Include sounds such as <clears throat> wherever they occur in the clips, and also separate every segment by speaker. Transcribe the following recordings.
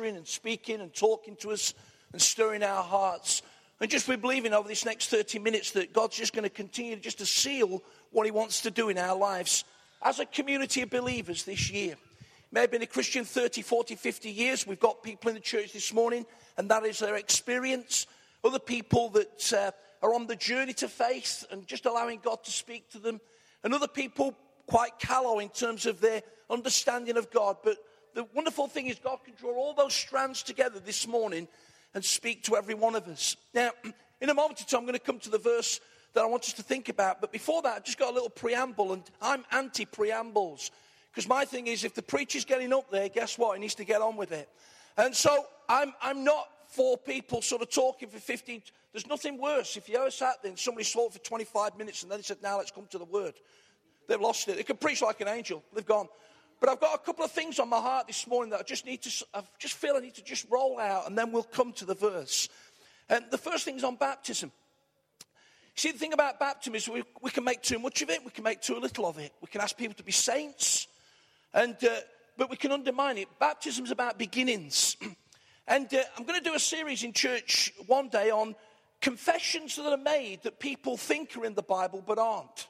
Speaker 1: ministering and speaking and talking to us and stirring our hearts. And just be believing over this next 30 minutes that God's just going to continue just to seal what He wants to do in our lives as a community of believers this year. May have been a Christian 30, 40, 50 years. We've got people in the church this morning, and that is their experience. Other people that uh, are on the journey to faith and just allowing God to speak to them. And other people quite callow in terms of their understanding of God. But the wonderful thing is, God can draw all those strands together this morning and speak to every one of us. Now, in a moment or two, I'm going to come to the verse that I want us to think about. But before that, I've just got a little preamble, and I'm anti preambles. Because my thing is, if the preacher's getting up there, guess what? He needs to get on with it. And so I'm, I'm not for people sort of talking for 15. There's nothing worse. If you ever sat there and somebody spoke for 25 minutes and then they said, now let's come to the word. They've lost it. They can preach like an angel. They've gone. But I've got a couple of things on my heart this morning that I just need to, I just feel I need to just roll out and then we'll come to the verse. And the first thing is on baptism. See, the thing about baptism is we, we can make too much of it, we can make too little of it. We can ask people to be saints, and, uh, but we can undermine it. Baptism is about beginnings. <clears throat> and uh, I'm going to do a series in church one day on confessions that are made that people think are in the Bible but aren't.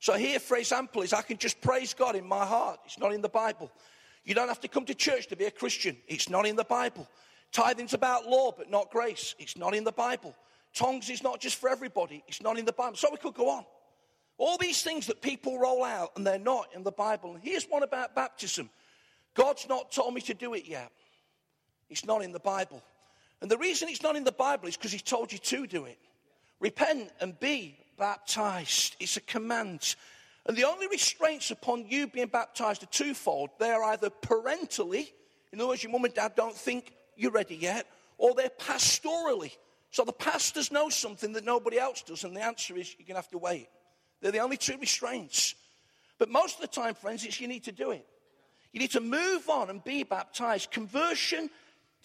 Speaker 1: So here, for example, is I can just praise God in my heart. It's not in the Bible. You don't have to come to church to be a Christian. It's not in the Bible. Tithing's about law but not grace. It's not in the Bible. Tongues is not just for everybody. It's not in the Bible. So we could go on. All these things that people roll out and they're not in the Bible. And here's one about baptism. God's not told me to do it yet. It's not in the Bible. And the reason it's not in the Bible is because He told you to do it. Repent and be baptized. It's a command. And the only restraints upon you being baptized are twofold. They're either parentally, in other words, your mum and dad don't think you're ready yet, or they're pastorally. So the pastors know something that nobody else does, and the answer is you're going to have to wait. They're the only two restraints. But most of the time, friends, it's you need to do it. You need to move on and be baptized. Conversion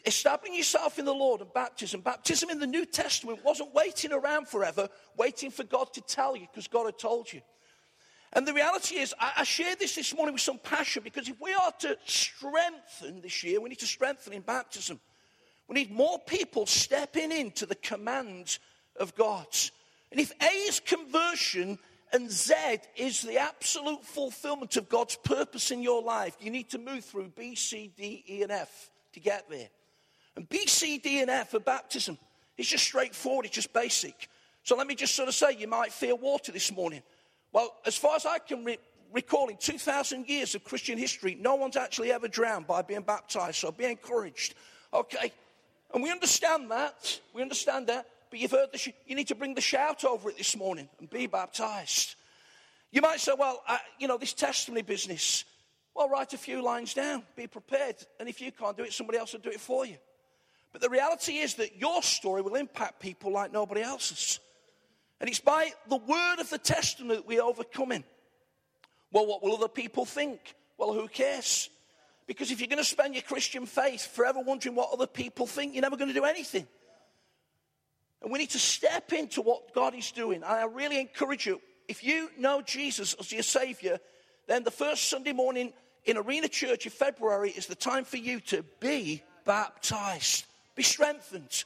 Speaker 1: establishing yourself in the Lord and baptism. Baptism in the New Testament wasn't waiting around forever, waiting for God to tell you because God had told you. And the reality is, I, I shared this this morning with some passion because if we are to strengthen this year, we need to strengthen in baptism. We need more people stepping into the commands of God. And if A is conversion and Z is the absolute fulfillment of God's purpose in your life, you need to move through B, C, D, E, and F to get there. And B, C, D, and F for baptism is just straightforward, it's just basic. So let me just sort of say, you might fear water this morning. Well, as far as I can re- recall, in 2,000 years of Christian history, no one's actually ever drowned by being baptized. So be encouraged. Okay? And we understand that. We understand that. But you've heard the, you need to bring the shout over it this morning and be baptized. You might say, well, I, you know, this testimony business. Well, write a few lines down. Be prepared. And if you can't do it, somebody else will do it for you. But the reality is that your story will impact people like nobody else's. And it's by the word of the testimony that we overcome in. Well, what will other people think? Well, who cares? Because if you're going to spend your Christian faith forever wondering what other people think, you're never going to do anything. And we need to step into what God is doing. And I really encourage you, if you know Jesus as your Savior, then the first Sunday morning in Arena Church in February is the time for you to be baptized. Be strengthened.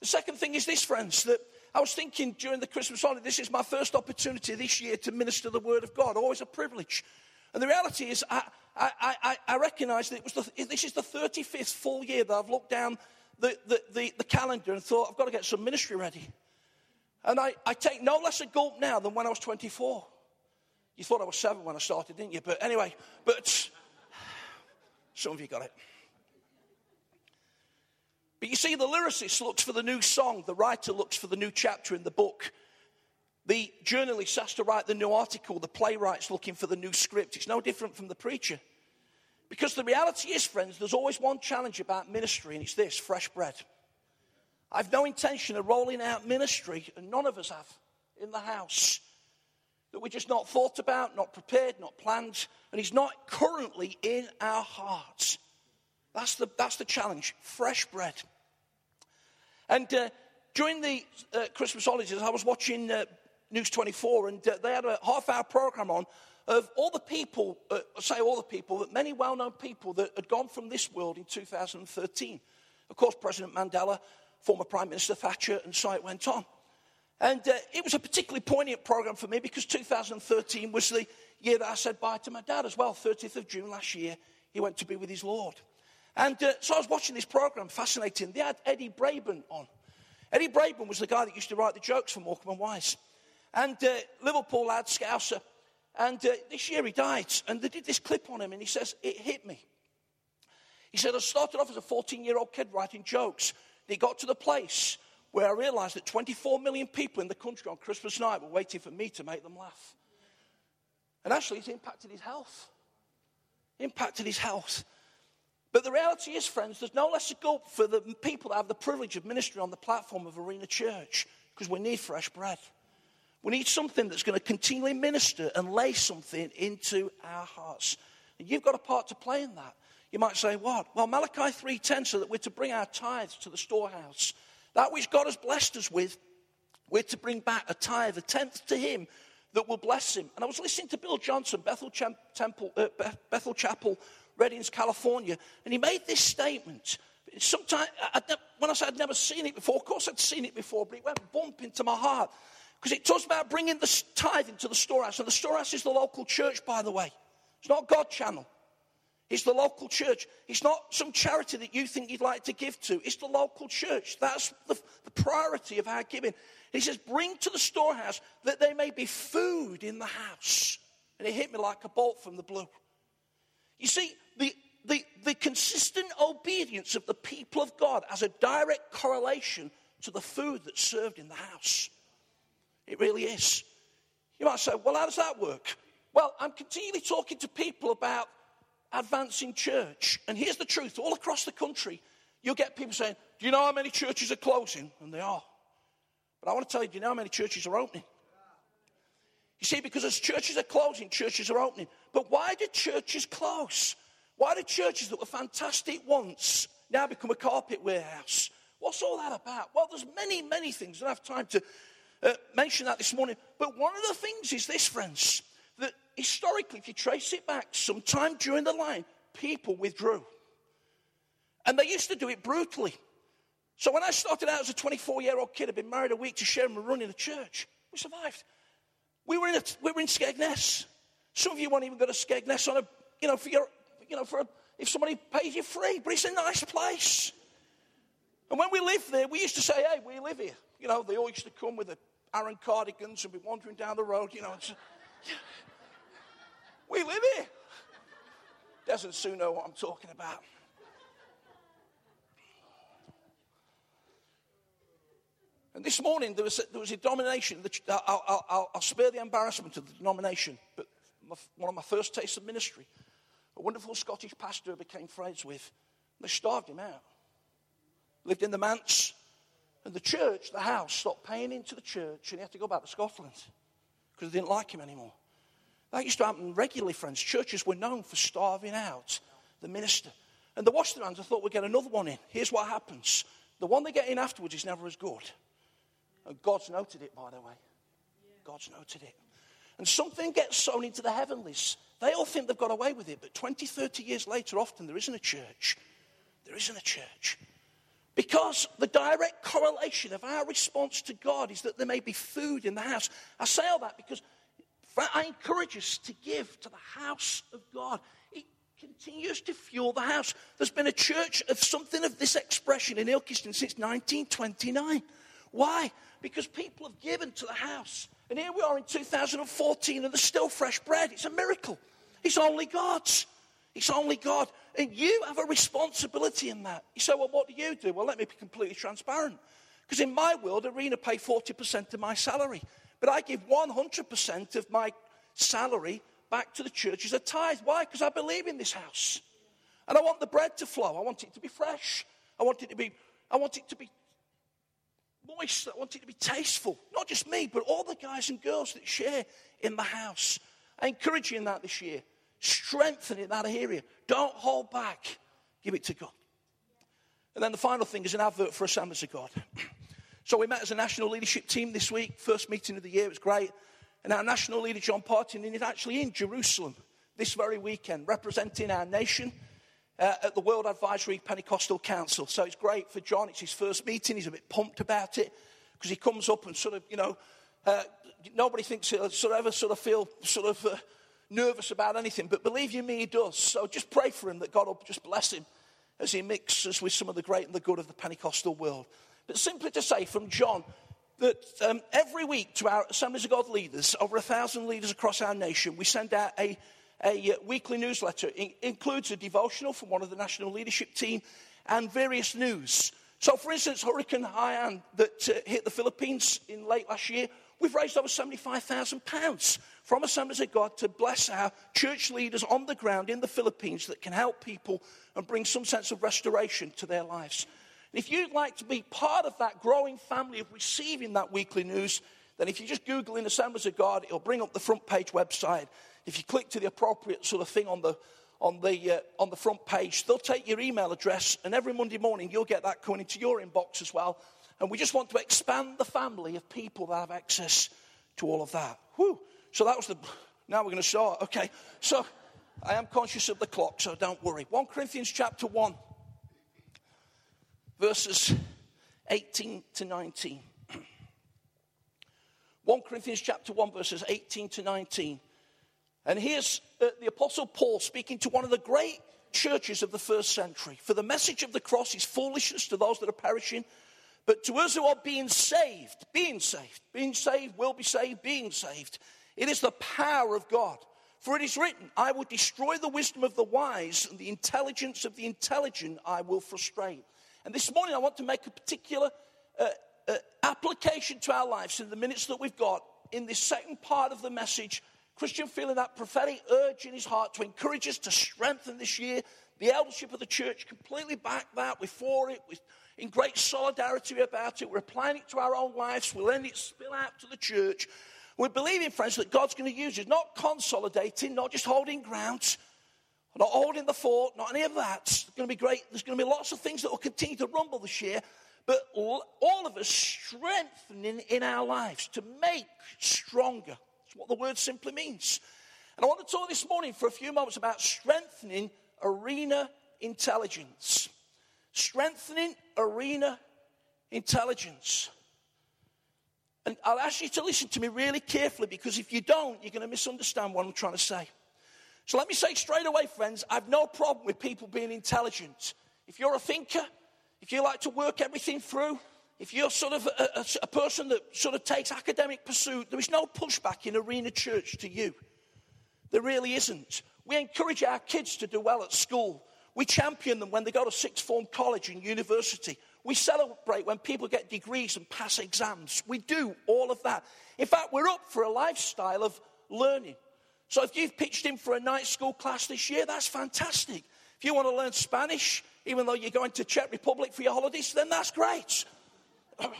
Speaker 1: The second thing is this, friends, that I was thinking during the Christmas holiday, this is my first opportunity this year to minister the Word of God. Always a privilege. And the reality is, I, I, I, I recognize that it was the, this is the 35th full year that I've looked down the, the, the, the calendar and thought, I've got to get some ministry ready. And I, I take no less a gulp now than when I was 24. You thought I was seven when I started, didn't you? But anyway, but <sighs> some of you got it. But you see, the lyricist looks for the new song, the writer looks for the new chapter in the book. The journalist has to write the new article, the playwright's looking for the new script. It's no different from the preacher. Because the reality is, friends, there's always one challenge about ministry, and it's this fresh bread. I've no intention of rolling out ministry, and none of us have in the house, that we're just not thought about, not prepared, not planned, and it's not currently in our hearts. That's the, that's the challenge fresh bread. And uh, during the uh, Christmas holidays, I was watching uh, News 24, and uh, they had a half hour program on of all the people, uh, say all the people, but many well known people that had gone from this world in 2013. Of course, President Mandela, former Prime Minister Thatcher, and so it went on. And uh, it was a particularly poignant program for me because 2013 was the year that I said bye to my dad as well. 30th of June last year, he went to be with his Lord. And uh, so I was watching this program, fascinating. They had Eddie Braben on. Eddie Braben was the guy that used to write the jokes for Morecambe and Wise. And uh, Liverpool lad, Scouser. And uh, this year he died. And they did this clip on him, and he says, It hit me. He said, I started off as a 14 year old kid writing jokes. And it got to the place where I realized that 24 million people in the country on Christmas night were waiting for me to make them laugh. And actually, it's impacted his health. Impacted his health. But the reality is, friends, there's no less scope for the people that have the privilege of ministry on the platform of Arena Church because we need fresh bread. We need something that's going to continually minister and lay something into our hearts. And you've got a part to play in that. You might say, what? Well, Malachi 3.10 so that we're to bring our tithes to the storehouse. That which God has blessed us with, we're to bring back a tithe, a tenth to him that will bless him. And I was listening to Bill Johnson, Bethel, uh, Bethel Chapel Reddings, California, and he made this statement. Sometimes, when I said I'd never seen it before, of course I'd seen it before, but it went bump into my heart. Because it talks about bringing the tithe into the storehouse. And the storehouse is the local church, by the way. It's not God channel. It's the local church. It's not some charity that you think you'd like to give to. It's the local church. That's the, the priority of our giving. He says, bring to the storehouse that there may be food in the house. And it hit me like a bolt from the blue. You see, the, the, the consistent obedience of the people of God has a direct correlation to the food that's served in the house. It really is. You might say, well, how does that work? Well, I'm continually talking to people about advancing church. And here's the truth all across the country, you'll get people saying, Do you know how many churches are closing? And they are. But I want to tell you, do you know how many churches are opening? You see, because as churches are closing, churches are opening. But why did churches close? Why did churches that were fantastic once now become a carpet warehouse? What's all that about? Well, there's many, many things. I don't have time to uh, mention that this morning. But one of the things is this, friends, that historically, if you trace it back, sometime during the line, people withdrew. And they used to do it brutally. So when I started out as a 24 year old kid, I'd been married a week to Sharon and in the church. We survived. We were in, a, we were in Skegness. Some of you won't even go to Skegness on a, you know, for your, you know, for a, if somebody pays you free, but it's a nice place. And when we lived there, we used to say, hey, we live here. You know, they all used to come with the Aran cardigans and be wandering down the road, you know. Yeah. <laughs> We live here. Doesn't Sue know what I'm talking about? And this morning there was a, there was a denomination. I'll, I'll, I'll, spare the embarrassment of the denomination, but my, one of my first tastes of ministry, a wonderful Scottish pastor I became friends with. They starved him out. Lived in the manse, and the church, the house, stopped paying into the church, and he had to go back to Scotland because they didn't like him anymore. That used to happen regularly, friends. Churches were known for starving out the minister. And the washed their hands. I thought we'd get another one in. Here's what happens the one they get in afterwards is never as good. And God's noted it, by the way. God's noted it. And something gets sown into the heavenlies. They all think they've got away with it, but 20, 30 years later, often there isn't a church. There isn't a church. Because the direct correlation of our response to God is that there may be food in the house. I say all that because I encourage us to give to the house of God. It continues to fuel the house. There's been a church of something of this expression in Ilkeston since 1929. Why? Because people have given to the house. And here we are in 2014 and there's still fresh bread. It's a miracle. It's only God's. It's only God. And you have a responsibility in that. You say, well, what do you do? Well, let me be completely transparent. Because in my world, Arena pay 40% of my salary. But I give 100% of my salary back to the church as a tithe. Why? Because I believe in this house. And I want the bread to flow. I want it to be fresh. I want it to be, I want it to be moist. I want it to be tasteful. Not just me, but all the guys and girls that share in the house. I encourage you in that this year. Strengthen in that area. Don't hold back. Give it to God. And then the final thing is an advert for Assemblies of God. <clears throat> So we met as a national leadership team this week, first meeting of the year. It was great. and our national leader, John Partington, is actually in Jerusalem this very weekend, representing our nation uh, at the World Advisory Pentecostal Council. So it's great for John. It's his first meeting. He's a bit pumped about it because he comes up and sort of, you know, uh, nobody thinks he'll sort of ever sort of feel sort of uh, nervous about anything. But believe you me, he does. So just pray for him that God will just bless him as he mixes with some of the great and the good of the Pentecostal world. But simply to say from John, that um, every week to our Assemblies of God leaders, over a thousand leaders across our nation, we send out a, a uh, weekly newsletter. It includes a devotional from one of the national leadership team and various news. So, for instance, Hurricane Haiyan that uh, hit the Philippines in late last year, we've raised over £75,000 from Assemblies of God to bless our church leaders on the ground in the Philippines that can help people and bring some sense of restoration to their lives. And if you'd like to be part of that growing family of receiving that weekly news, then if you just Google in Assemblies of God, it'll bring up the front page website. If you click to the appropriate sort of thing on the, on the, uh, on the front page, they'll take your email address, and every Monday morning you'll get that coming into your inbox as well. And we just want to expand the family of people that have access to all of that. Whew. So that was the. Now we're going to start. Okay. So I am conscious of the clock, so don't worry. 1 Corinthians chapter 1 verses 18 to 19. <clears throat> 1 Corinthians chapter 1, verses 18 to 19. And here's uh, the Apostle Paul speaking to one of the great churches of the first century. For the message of the cross is foolishness to those that are perishing, but to us who are being saved, being saved, being saved, will be saved, being saved, it is the power of God. For it is written, I will destroy the wisdom of the wise, and the intelligence of the intelligent I will frustrate. And this morning, I want to make a particular uh, uh, application to our lives in the minutes that we've got in this second part of the message. Christian feeling that prophetic urge in his heart to encourage us to strengthen this year. The eldership of the church completely back that. We're for it. We're in great solidarity about it. We're applying it to our own lives. We're letting it spill out to the church. We're believing, friends, that God's going to use it, not consolidating, not just holding ground, not holding the fort, not any of that. It's going to be great. There's going to be lots of things that will continue to rumble this year. But all of us strengthening in our lives to make stronger. What the word simply means. And I want to talk this morning for a few moments about strengthening arena intelligence. Strengthening arena intelligence. And I'll ask you to listen to me really carefully because if you don't, you're going to misunderstand what I'm trying to say. So let me say straight away, friends, I've no problem with people being intelligent. If you're a thinker, if you like to work everything through, if you're sort of a, a, a, person that sort of takes academic pursuit, there is no pushback in Arena Church to you. There really isn't. We encourage our kids to do well at school. We champion them when they go to sixth form college and university. We celebrate when people get degrees and pass exams. We do all of that. In fact, we're up for a lifestyle of learning. So if you've pitched in for a night school class this year, that's fantastic. If you want to learn Spanish, even though you're going to Czech Republic for your holidays, then that's great. <clears throat>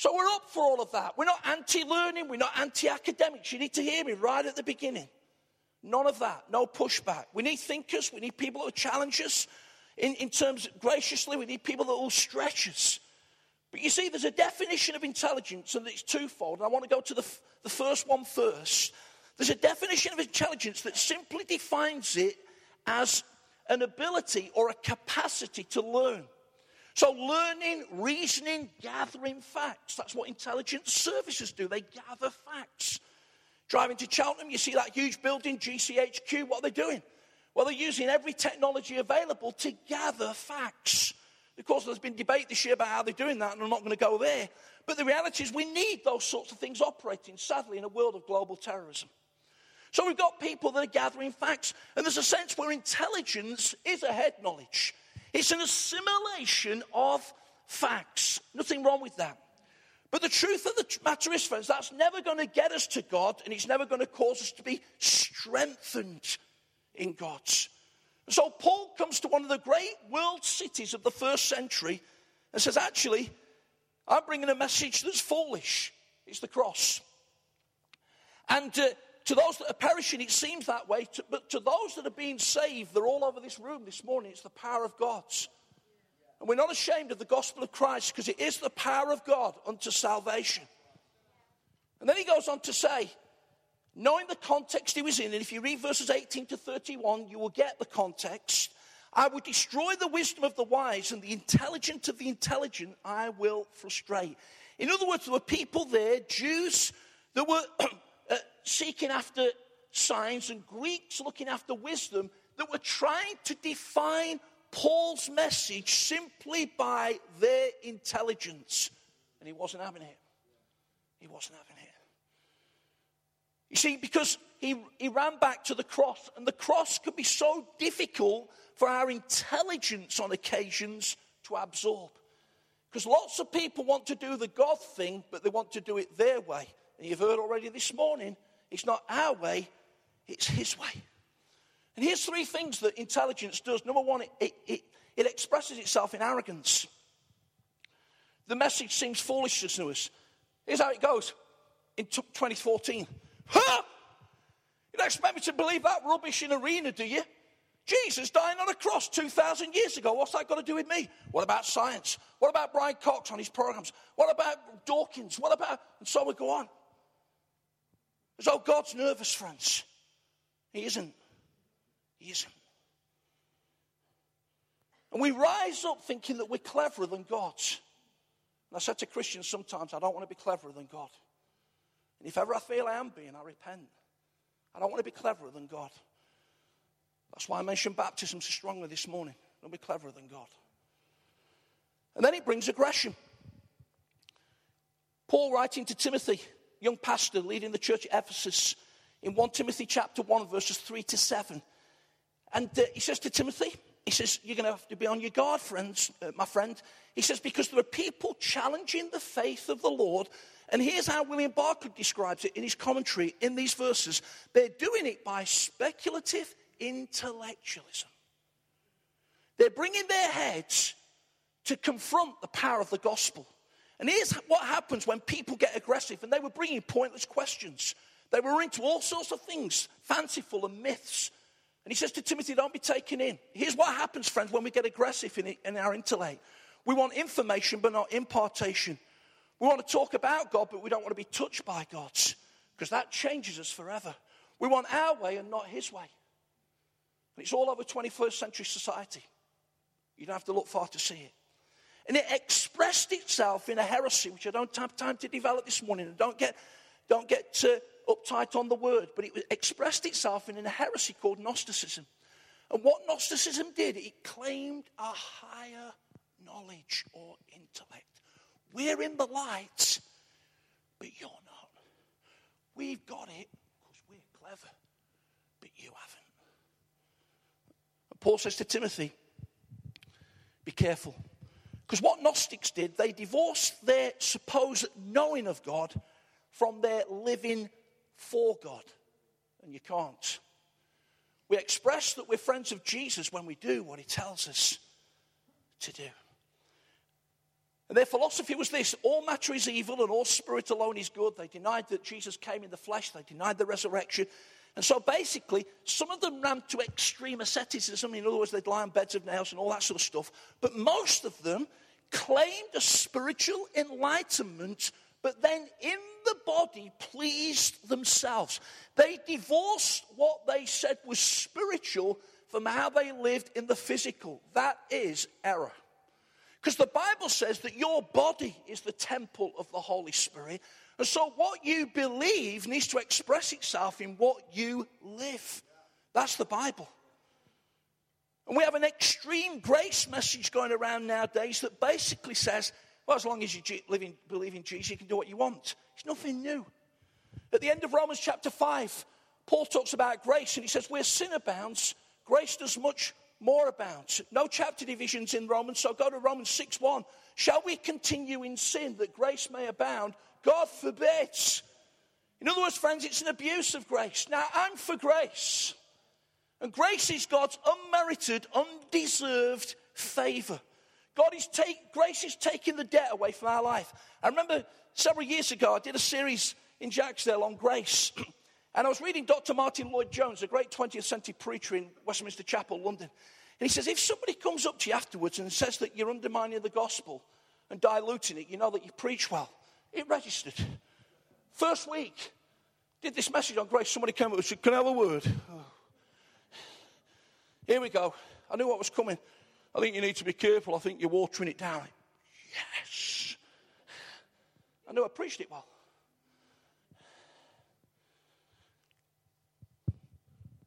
Speaker 1: So we're up for all of that. We're not anti learning, we're not anti academics. You need to hear me right at the beginning. None of that, no pushback. We need thinkers, we need people will challenge us in, in terms graciously, we need people that will stretch us. But you see, there's a definition of intelligence, and it's twofold. And I want to go to the, the first one first. There's a definition of intelligence that simply defines it as an ability or a capacity to learn. So, learning, reasoning, gathering facts. That's what intelligence services do. They gather facts. Driving to Cheltenham, you see that huge building, GCHQ. What are they doing? Well, they're using every technology available to gather facts. Of course, there's been debate this year about how they're doing that, and I'm not going to go there. But the reality is, we need those sorts of things operating, sadly, in a world of global terrorism. So we've got people that are gathering facts, and there's a sense where intelligence is a head knowledge. It's an assimilation of facts. Nothing wrong with that. But the truth of the matter is, friends, that's never going to get us to God, and it's never going to cause us to be strengthened in God. So Paul comes to one of the great world cities of the first century and says, Actually, I'm bringing a message that's foolish. It's the cross. And uh, to those that are perishing, it seems that way. To, but to those that are being saved, they're all over this room this morning. It's the power of God. And we're not ashamed of the gospel of Christ because it is the power of God unto salvation. And then he goes on to say, knowing the context he was in, and if you read verses 18 to 31, you will get the context. I will destroy the wisdom of the wise, and the intelligent of the intelligent I will frustrate. In other words, there were people there, Jews, that were seeking after signs, and Greeks looking after wisdom, that were trying to define Paul's message simply by their intelligence. And he wasn't having it. He wasn't having it. You see, because he, he ran back to the cross, and the cross could be so difficult for our intelligence on occasions to absorb. Because lots of people want to do the God thing, but they want to do it their way. And you've heard already this morning, it's not our way, it's His way. And here's three things that intelligence does. Number one, it, it, it, expresses itself in arrogance. The message seems foolish to us. Here's how it goes in 2014. Huh? You don't expect me to believe that rubbish in arena, do you? Jesus dying on a cross 2,000 years ago. What's that got to do with me? What about science? What about Brian Cox on his programs? What about Dawkins? What about. And so we go on. As though God's nervous, friends. He isn't. He isn't. And we rise up thinking that we're cleverer than God. And I said to Christians sometimes, I don't want to be cleverer than God. And if ever I feel I am being, I repent. I don't want to be cleverer than God. That's why I mentioned baptism so strongly this morning. Don't be cleverer than God. And then it brings aggression. Paul writing to Timothy, young pastor leading the church at Ephesus, in 1 Timothy chapter 1, verses 3 to 7. And uh, he says to Timothy, he says, You're going to have to be on your guard, friends, uh, my friend. He says, Because there are people challenging the faith of the Lord. And here's how William Barclay describes it in his commentary in these verses. They're doing it by speculative intellectualism. They're bringing their heads to confront the power of the gospel. And here's what happens when people get aggressive, and they were bringing pointless questions. They were into all sorts of things, fanciful and myths. And he says to Timothy, Don't be taken in. Here's what happens, friends, when we get aggressive in, in our intellect. We want information, but not impartation. We want to talk about God, but we don't want to be touched by God's, because that changes us forever. We want our way and not His way. And it's all over 21st century society. You don't have to look far to see it. And it expressed itself in a heresy, which I don't have time to develop this morning. And don't get, don't get uptight on the word, but it expressed itself in a heresy called Gnosticism. And what Gnosticism did, it claimed a higher knowledge or intellect. We're in the light, but you're not. We've got it because we're clever, but you haven't. Paul says to Timothy, be careful. Because what Gnostics did, they divorced their supposed knowing of God from their living for God. And you can't. We express that we're friends of Jesus when we do what he tells us to do. And their philosophy was this all matter is evil and all spirit alone is good. They denied that Jesus came in the flesh, they denied the resurrection, and so basically, some of them ran to extreme asceticism. In other words, they'd lie on beds of nails and all that sort of stuff. But most of them claimed a spiritual enlightenment, but then in the body pleased themselves. They divorced what they said was spiritual from how they lived in the physical. That is error. Because the Bible says that your body is the temple of the Holy Spirit, and so, what you believe needs to express itself in what you live. That's the Bible. And we have an extreme grace message going around nowadays that basically says, well, as long as you in, believe in Jesus, you can do what you want. It's nothing new. At the end of Romans chapter 5, Paul talks about grace and he says, Where sin abounds, grace does much more abound. No chapter divisions in Romans, so go to Romans 6 1. Shall we continue in sin that grace may abound? God forbids. In other words, friends, it's an abuse of grace. Now, I'm for grace. And grace is God's unmerited, undeserved favor. God is take, grace is taking the debt away from our life. I remember several years ago, I did a series in Jacksdale on grace. <clears throat> and I was reading Dr. Martyn Lloyd-Jones, a great 20th century preacher in Westminster Chapel, London. And he says, if somebody comes up to you afterwards and says that you're undermining the gospel and diluting it, you know that you preach well. It registered First week, did this message on grace. Somebody came up and said, Can I have a word? Oh. Here we go. I knew what was coming. I think you need to be careful. I think you're watering it down. Yes. I knew I preached it well.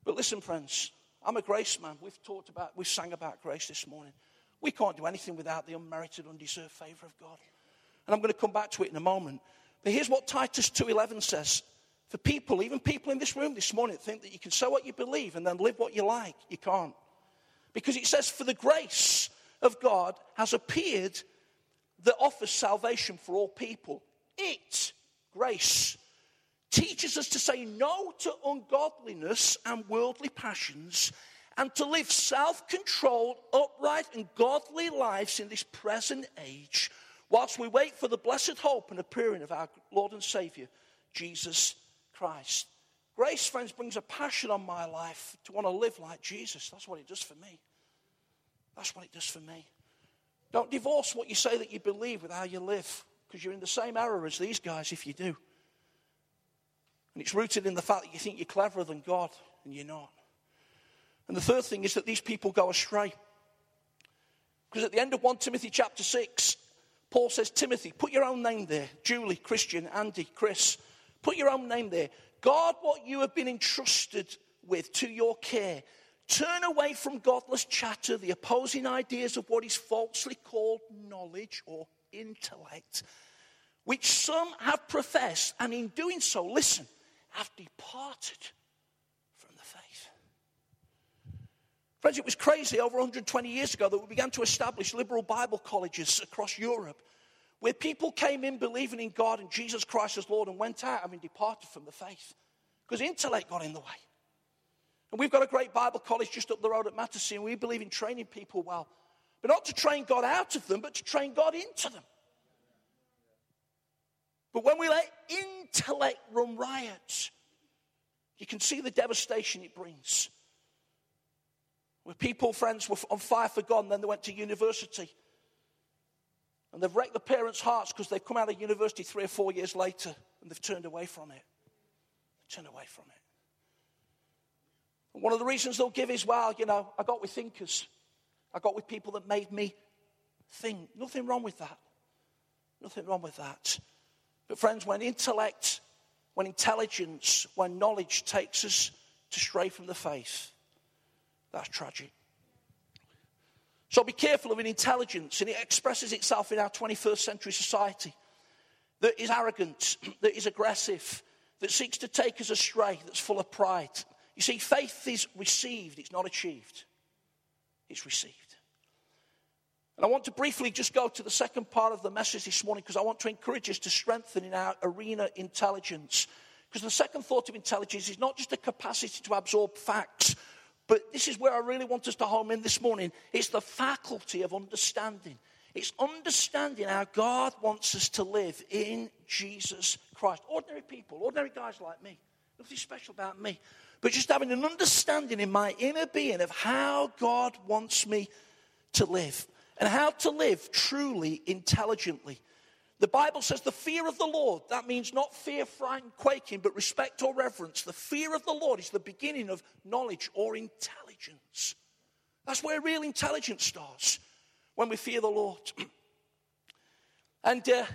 Speaker 1: But listen, friends, I'm a grace man. We've talked about, we sang about grace this morning. We can't do anything without the unmerited, undeserved favor of God. And I'm going to come back to it in a moment. But here's what Titus 2:11 says. For people, even people in this room this morning, think that you can say what you believe and then live what you like. You can't. Because it says, For the grace of God has appeared that offers salvation for all people. It, grace, teaches us to say no to ungodliness and worldly passions and to live self controlled, upright, and godly lives in this present age whilst we wait for the blessed hope and appearing of our Lord and Savior, Jesus Christ. Grace, friends, brings a passion on my life to want to live like Jesus. That's what it does for me. That's what it does for me. Don't divorce what you say that you believe with how you live, because you're in the same error as these guys if you do. And it's rooted in the fact that you think you're cleverer than God, and you're not. And the third thing is that these people go astray. Because at the end of 1 Timothy chapter 6, Paul says, Timothy, put your own name there. Julie, Christian, Andy, Chris, put your own name there. Guard what you have been entrusted with to your care. Turn away from godless chatter, the opposing ideas of what is falsely called knowledge or intellect, which some have professed, and in doing so, listen, have departed from the faith. Friends, it was crazy over 120 years ago that we began to establish liberal Bible colleges across Europe where people came in believing in God and Jesus Christ as Lord and went out having departed from the faith because intellect got in the way. And we've got a great Bible college just up the road at Mattersey, and we believe in training people well. But not to train God out of them, but to train God into them. But when we let intellect run riot, you can see the devastation it brings. People, friends, were on fire for God, and then they went to university. And they've wrecked the parents' hearts because they've come out of university three or four years later and they've turned away from it. They've turned away from it. And one of the reasons they'll give is, well, you know, I got with thinkers. I got with people that made me think. Nothing wrong with that. Nothing wrong with that. But, friends, when intellect, when intelligence, when knowledge takes us to stray from the faith, that's tragic. So be careful of an intelligence, and it expresses itself in our 21st century society that is arrogant, <clears throat> that is aggressive, that seeks to take us astray, that's full of pride. You see, faith is received, it's not achieved, it's received. And I want to briefly just go to the second part of the message this morning because I want to encourage us to strengthen in our arena intelligence. Because the second thought of intelligence is not just a capacity to absorb facts, but this is where I really want us to home in this morning. It's the faculty of understanding. It's understanding how God wants us to live in Jesus Christ. Ordinary people, ordinary guys like me. Nothing special about me. But just having an understanding in my inner being of how God wants me to live and how to live truly intelligently. The Bible says the fear of the Lord, that means not fear, frightened, quaking, but respect or reverence. The fear of the Lord is the beginning of knowledge or intelligence. That's where real intelligence starts, when we fear the Lord. <clears throat> and uh,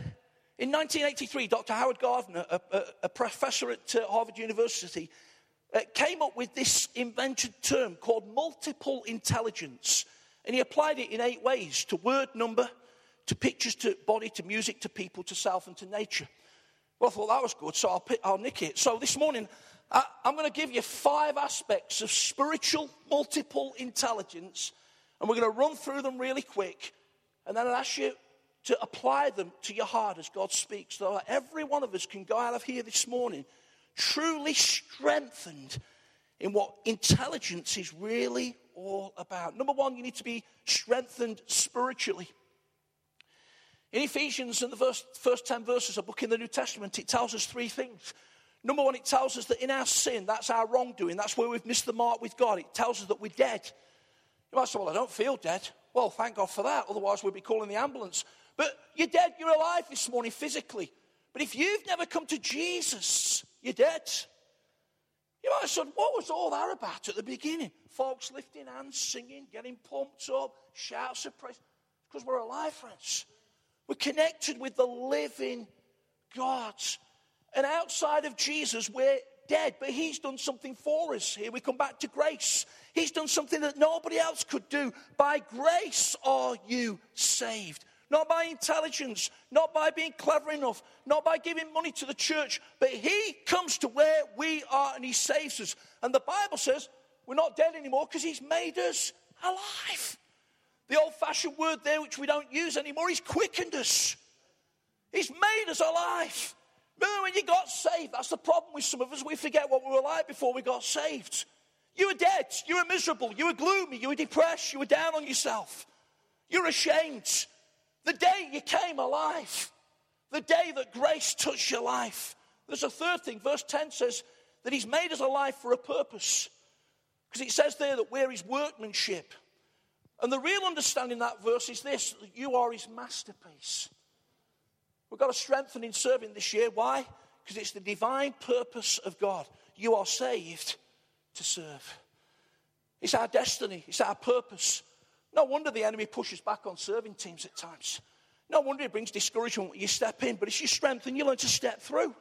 Speaker 1: in 1983, Dr. Howard Gardner, a, a, a professor at uh, Harvard University, uh, came up with this invented term called multiple intelligence. And he applied it in eight ways to word number, to pictures, to body, to music, to people, to self, and to nature. Well, I thought that was good, so I'll, pick, I'll nick it. So this morning, I, I'm going to give you five aspects of spiritual multiple intelligence, and we're going to run through them really quick, and then I'll ask you to apply them to your heart as God speaks, so that every one of us can go out of here this morning truly strengthened in what intelligence is really all about. Number one, you need to be strengthened spiritually. In Ephesians, in the first, first 10 verses, a book in the New Testament, it tells us three things. Number one, it tells us that in our sin, that's our wrongdoing, that's where we've missed the mark with God. It tells us that we're dead. You might say, Well, I don't feel dead. Well, thank God for that, otherwise, we'd be calling the ambulance. But you're dead, you're alive this morning physically. But if you've never come to Jesus, you're dead. You might have said, what was all that about at the beginning? Folks lifting hands, singing, getting pumped up, shouts of praise. Because we're alive, friends. We're connected with the living God. And outside of Jesus, we're dead, but He's done something for us. Here we come back to grace. He's done something that nobody else could do. By grace are you saved. Not by intelligence, not by being clever enough, not by giving money to the church, but He comes to where we are and He saves us. And the Bible says we're not dead anymore because He's made us alive. The old fashioned word there, which we don't use anymore, He's quickened us. He's made us alive. Remember when you got saved? That's the problem with some of us. We forget what we were like before we got saved. You were dead. You were miserable. You were gloomy. You were depressed. You were down on yourself. You're ashamed. The day you came alive, the day that grace touched your life. There's a third thing. Verse 10 says that He's made us alive for a purpose. Because it says there that we're His workmanship. And the real understanding that verse is this you are His masterpiece. We've got to strengthen in serving this year. Why? Because it's the divine purpose of God. You are saved to serve. It's our destiny, it's our purpose. No wonder the enemy pushes back on serving teams at times. No wonder it brings discouragement when you step in, but it's your strength and you learn to step through.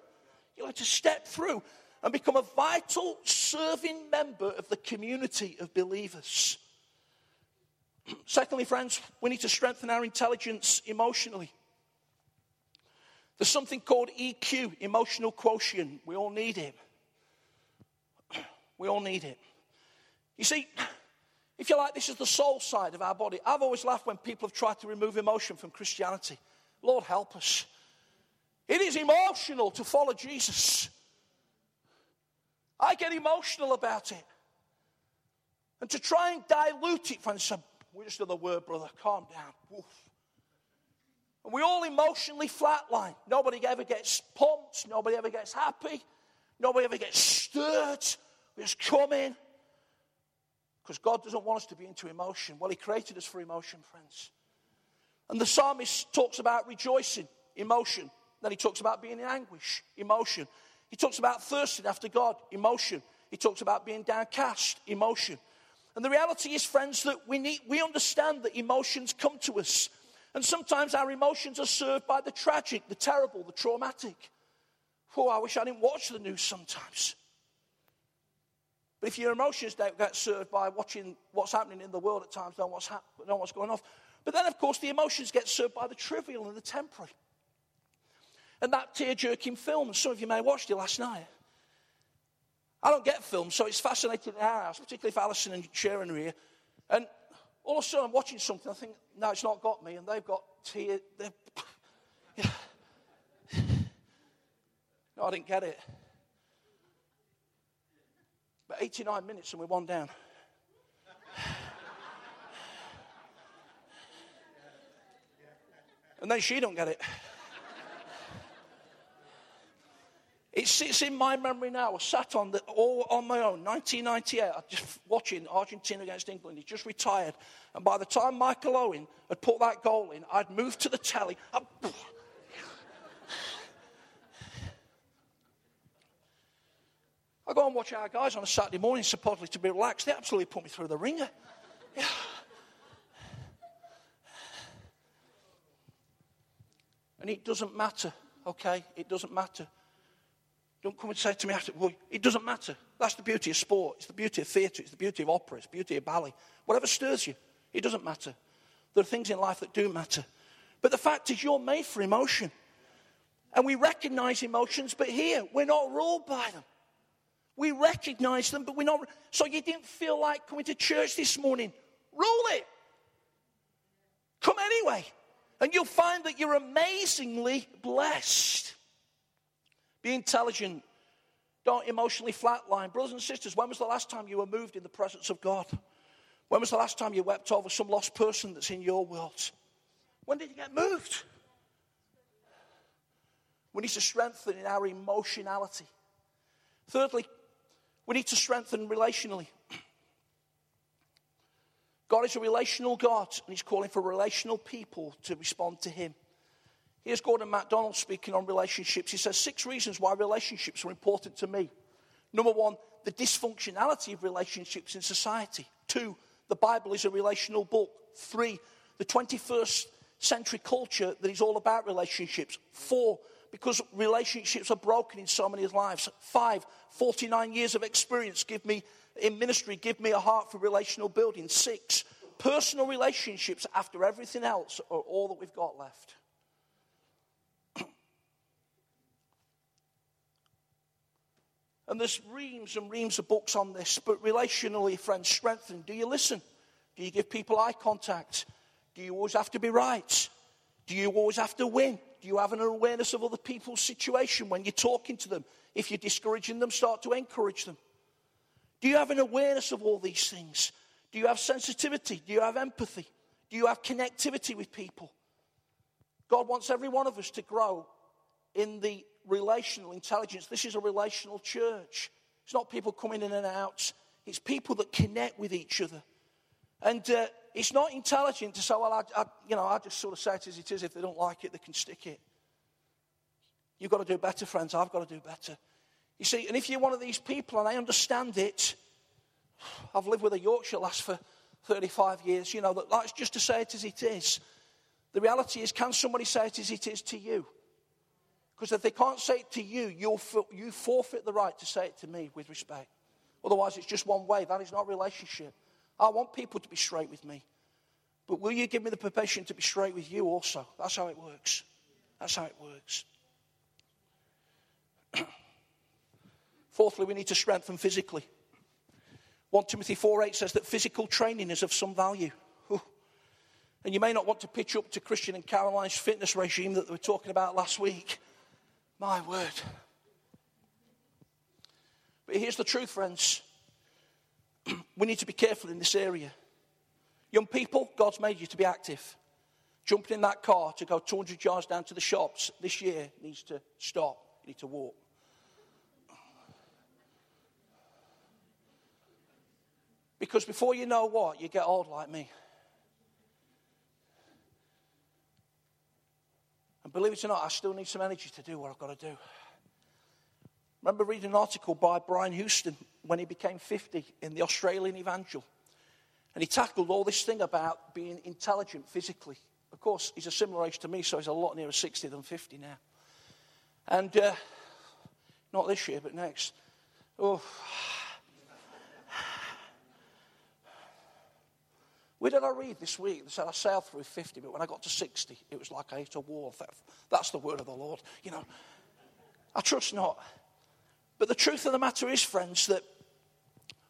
Speaker 1: You learn to step through and become a vital serving member of the community of believers. Secondly, friends, we need to strengthen our intelligence emotionally. There's something called EQ, emotional quotient. We all need it. We all need it. You see, if you like, this is the soul side of our body. I've always laughed when people have tried to remove emotion from Christianity. Lord, help us. It is emotional to follow Jesus. I get emotional about it. And to try and dilute it, friends, we just do the word, brother, calm down. And we all emotionally flatline. Nobody ever gets pumped. Nobody ever gets happy. Nobody ever gets stirred. We just come in. Because God doesn't want us to be into emotion. Well, He created us for emotion, friends. And the psalmist talks about rejoicing, emotion. Then he talks about being in anguish, emotion. He talks about thirsting after God, emotion. He talks about being downcast, emotion. And the reality is, friends, that we, need, we understand that emotions come to us and sometimes our emotions are served by the tragic, the terrible, the traumatic. Oh, I wish I didn't watch the news sometimes. But if your emotions don't get served by watching what's happening in the world at times, know what's, hap- know what's going on. But then, of course, the emotions get served by the trivial and the temporary. And that tear jerking film, some of you may have watched it last night. I don't get films, so it's fascinating in our house, particularly if Alison and Sharon are here. And all of a sudden, I'm watching something, I think, no, it's not got me, and they've got tears. <sighs> No, I didn't get it. But 89 minutes and we're one down. <sighs> and then she don't get it. It sits in my memory now. I sat on the, all on my own, 1998, I just watching Argentina against England. He just retired. And by the time Michael Owen had put that goal in, I'd moved to the telly. I, I go and watch our guys on a Saturday morning, supposedly to be relaxed. They absolutely put me through the wringer. And it doesn't matter, okay? It doesn't matter don't come and say to me after, well, it doesn't matter. That's the beauty of sport. It's the beauty of theatre. It's the beauty of opera. It's the beauty of ballet. Whatever stirs you, it doesn't matter. There are things in life that do matter. But the fact is, you're made for emotion. And we recognize emotions, but here, we're not ruled by them. We recognize them, but we're not. So you didn't feel like coming to church this morning. Rule it. Come anyway. And you'll find that you're amazingly blessed. Be intelligent. Don't emotionally flatline. Brothers and sisters, when was the last time you were moved in the presence of God? When was the last time you wept over some lost person that's in your world? When did you get moved? We need to strengthen in our emotionality. Thirdly, we need to strengthen relationally. God is a relational God, and He's calling for relational people to respond to Him. Here's Gordon MacDonald speaking on relationships. He says six reasons why relationships are important to me. Number one, the dysfunctionality of relationships in society. Two, the Bible is a relational book. Three, the 21st century culture that is all about relationships. Four, because relationships are broken in so many lives. Five, 49 years of experience give me in ministry, give me a heart for relational building. Six, personal relationships after everything else are all that we've got left. And there's reams and reams of books on this, but relationally, friends, strengthen. Do you listen? Do you give people eye contact? Do you always have to be right? Do you always have to win? Do you have an awareness of other people's situation when you're talking to them? If you're discouraging them, start to encourage them. Do you have an awareness of all these things? Do you have sensitivity? Do you have empathy? Do you have connectivity with people? God wants every one of us to grow in the relational intelligence. This is a relational church. It's not people coming in and out, it's people that connect with each other. And uh, it's not intelligent to say, well, I, I, you know, I just sort of say it as it is. If they don't like it, they can stick it. You've got to do better, friends. I've got to do better. You see, and if you're one of these people, and I understand it, I've lived with a Yorkshire lass for 35 years, you know, that that's just to say it as it is. The reality is, can somebody say it as it is to you? Because if they can't say it to you, you'll, you forfeit the right to say it to me with respect. Otherwise, it's just one way. That is not relationship. I want people to be straight with me. But will you give me the permission to be straight with you also? That's how it works. That's how it works. <clears throat> Fourthly, we need to strengthen physically. 1 Timothy 4 8 says that physical training is of some value. And you may not want to pitch up to Christian and Caroline's fitness regime that they were talking about last week. My word. But here's the truth, friends. <clears throat> we need to be careful in this area. Young people, God's made you to be active. Jumping in that car to go 200 yards down to the shops this year needs to stop. You need to walk. Because before you know what, you get old like me. Believe it or not, I still need some energy to do what I've got to do. remember reading an article by Brian Houston when he became 50 in the Australian Evangel. And he tackled all this thing about being intelligent physically. Of course, he's a similar age to me, so he's a lot nearer 60 than 50 now. And uh, not this year, but next. Oh. Where did I read this week? They said I sailed through 50, but when I got to 60, it was like I hit a wall. That's the word of the Lord. You know, I trust not. But the truth of the matter is, friends, that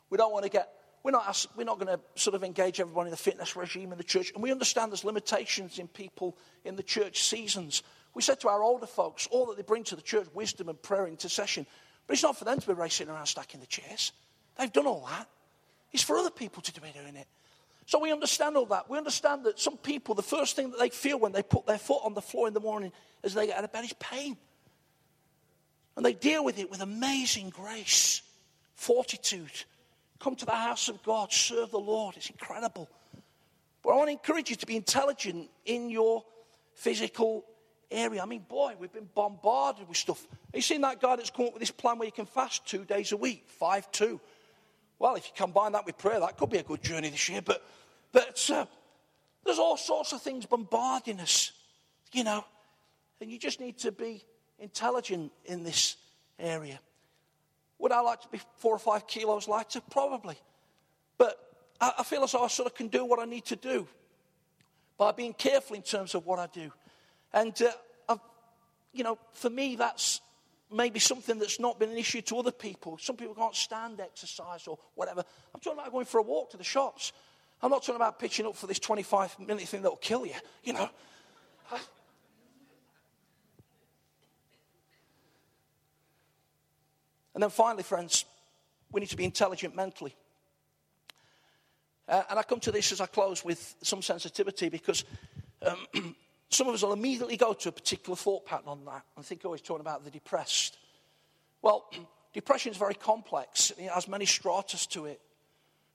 Speaker 1: we don't want to get, we're not, we're not going to sort of engage everybody in the fitness regime in the church. And we understand there's limitations in people in the church seasons. We said to our older folks, all that they bring to the church, wisdom and prayer, intercession. But it's not for them to be racing around stacking the chairs. They've done all that. It's for other people to be doing it. So we understand all that. We understand that some people, the first thing that they feel when they put their foot on the floor in the morning as they get out of bed is pain. And they deal with it with amazing grace, fortitude. Come to the house of God, serve the Lord. It's incredible. But I want to encourage you to be intelligent in your physical area. I mean, boy, we've been bombarded with stuff. Have you seen that guy that's come up with this plan where you can fast two days a week, five two? Well, if you combine that with prayer, that could be a good journey this year. But, but uh, there's all sorts of things bombarding us, you know. And you just need to be intelligent in this area. Would I like to be four or five kilos lighter? Probably. But I, I feel as though I sort of can do what I need to do by being careful in terms of what I do. And, uh, you know, for me, that's maybe something that's not been an issue to other people. Some people can't stand exercise or whatever. I'm talking about going for a walk to the shops. I'm not talking about pitching up for this 25 minute thing that'll kill you, you know. And then finally, friends, we need to be intelligent mentally. Uh, and I come to this as I close with some sensitivity because um, <clears throat> Some of us will immediately go to a particular thought pattern on that. I think oh, always talking about the depressed. Well, <clears throat> depression is very complex. It has many stratas to it.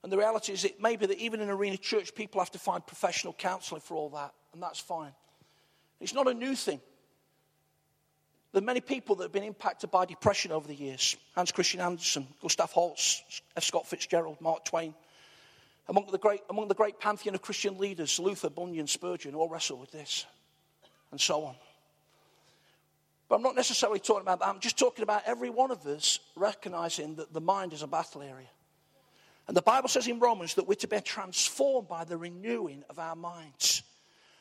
Speaker 1: And the reality is, it may be that even in arena church, people have to find professional counseling for all that, and that's fine. It's not a new thing. There are many people that have been impacted by depression over the years. Hans Christian Andersen, Gustav Holst, F. Scott Fitzgerald, Mark Twain. Among the, great, among the great pantheon of Christian leaders, Luther, Bunyan, Spurgeon all wrestle with this, and so on. But I'm not necessarily talking about that. I'm just talking about every one of us recognizing that the mind is a battle area. And the Bible says in Romans that we're to be transformed by the renewing of our minds.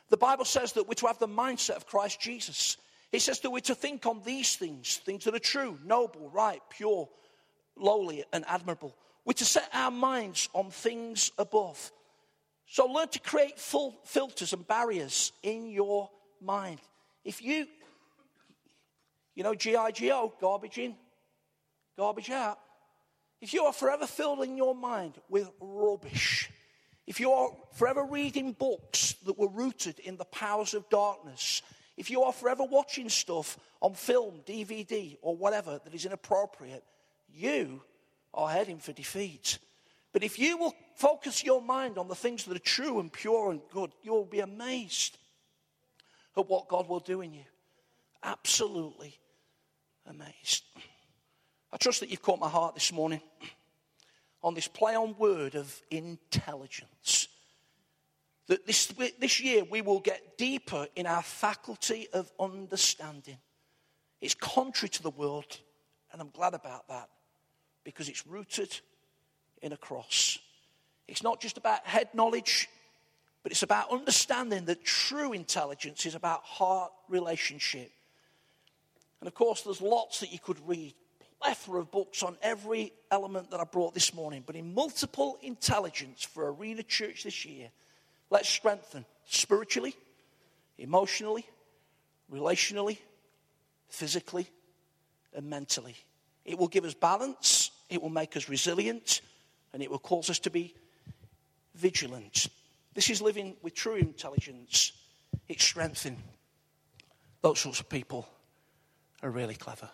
Speaker 1: The Bible says that we're to have the mindset of Christ Jesus. It says that we're to think on these things, things that are true, noble, right, pure, lowly, and admirable. We're to set our minds on things above. So learn to create full filters and barriers in your mind. If you, you know, GIGO, garbage in, garbage out. If you are forever filling your mind with rubbish, if you are forever reading books that were rooted in the powers of darkness, if you are forever watching stuff on film, DVD, or whatever that is inappropriate, you are heading for defeat. But if you will focus your mind on the things that are true and pure and good, you will be amazed at what God will do in you. Absolutely amazed. I trust that you've caught my heart this morning on this play on word of intelligence. That this, this year we will get deeper in our faculty of understanding. It's contrary to the world, and I'm glad about that because it's rooted in a cross. It's not just about head knowledge, but it's about understanding that true intelligence is about heart relationship. And of course, there's lots that you could read plethora of books on every element that I brought this morning, but in multiple intelligence for Arena Church this year, let's strengthen spiritually, emotionally, relationally, physically, and mentally. It will give us balance, it will make us resilient, and it will cause us to be vigilant. This is living with true intelligence. It's strengthening. Those sorts of people are really clever.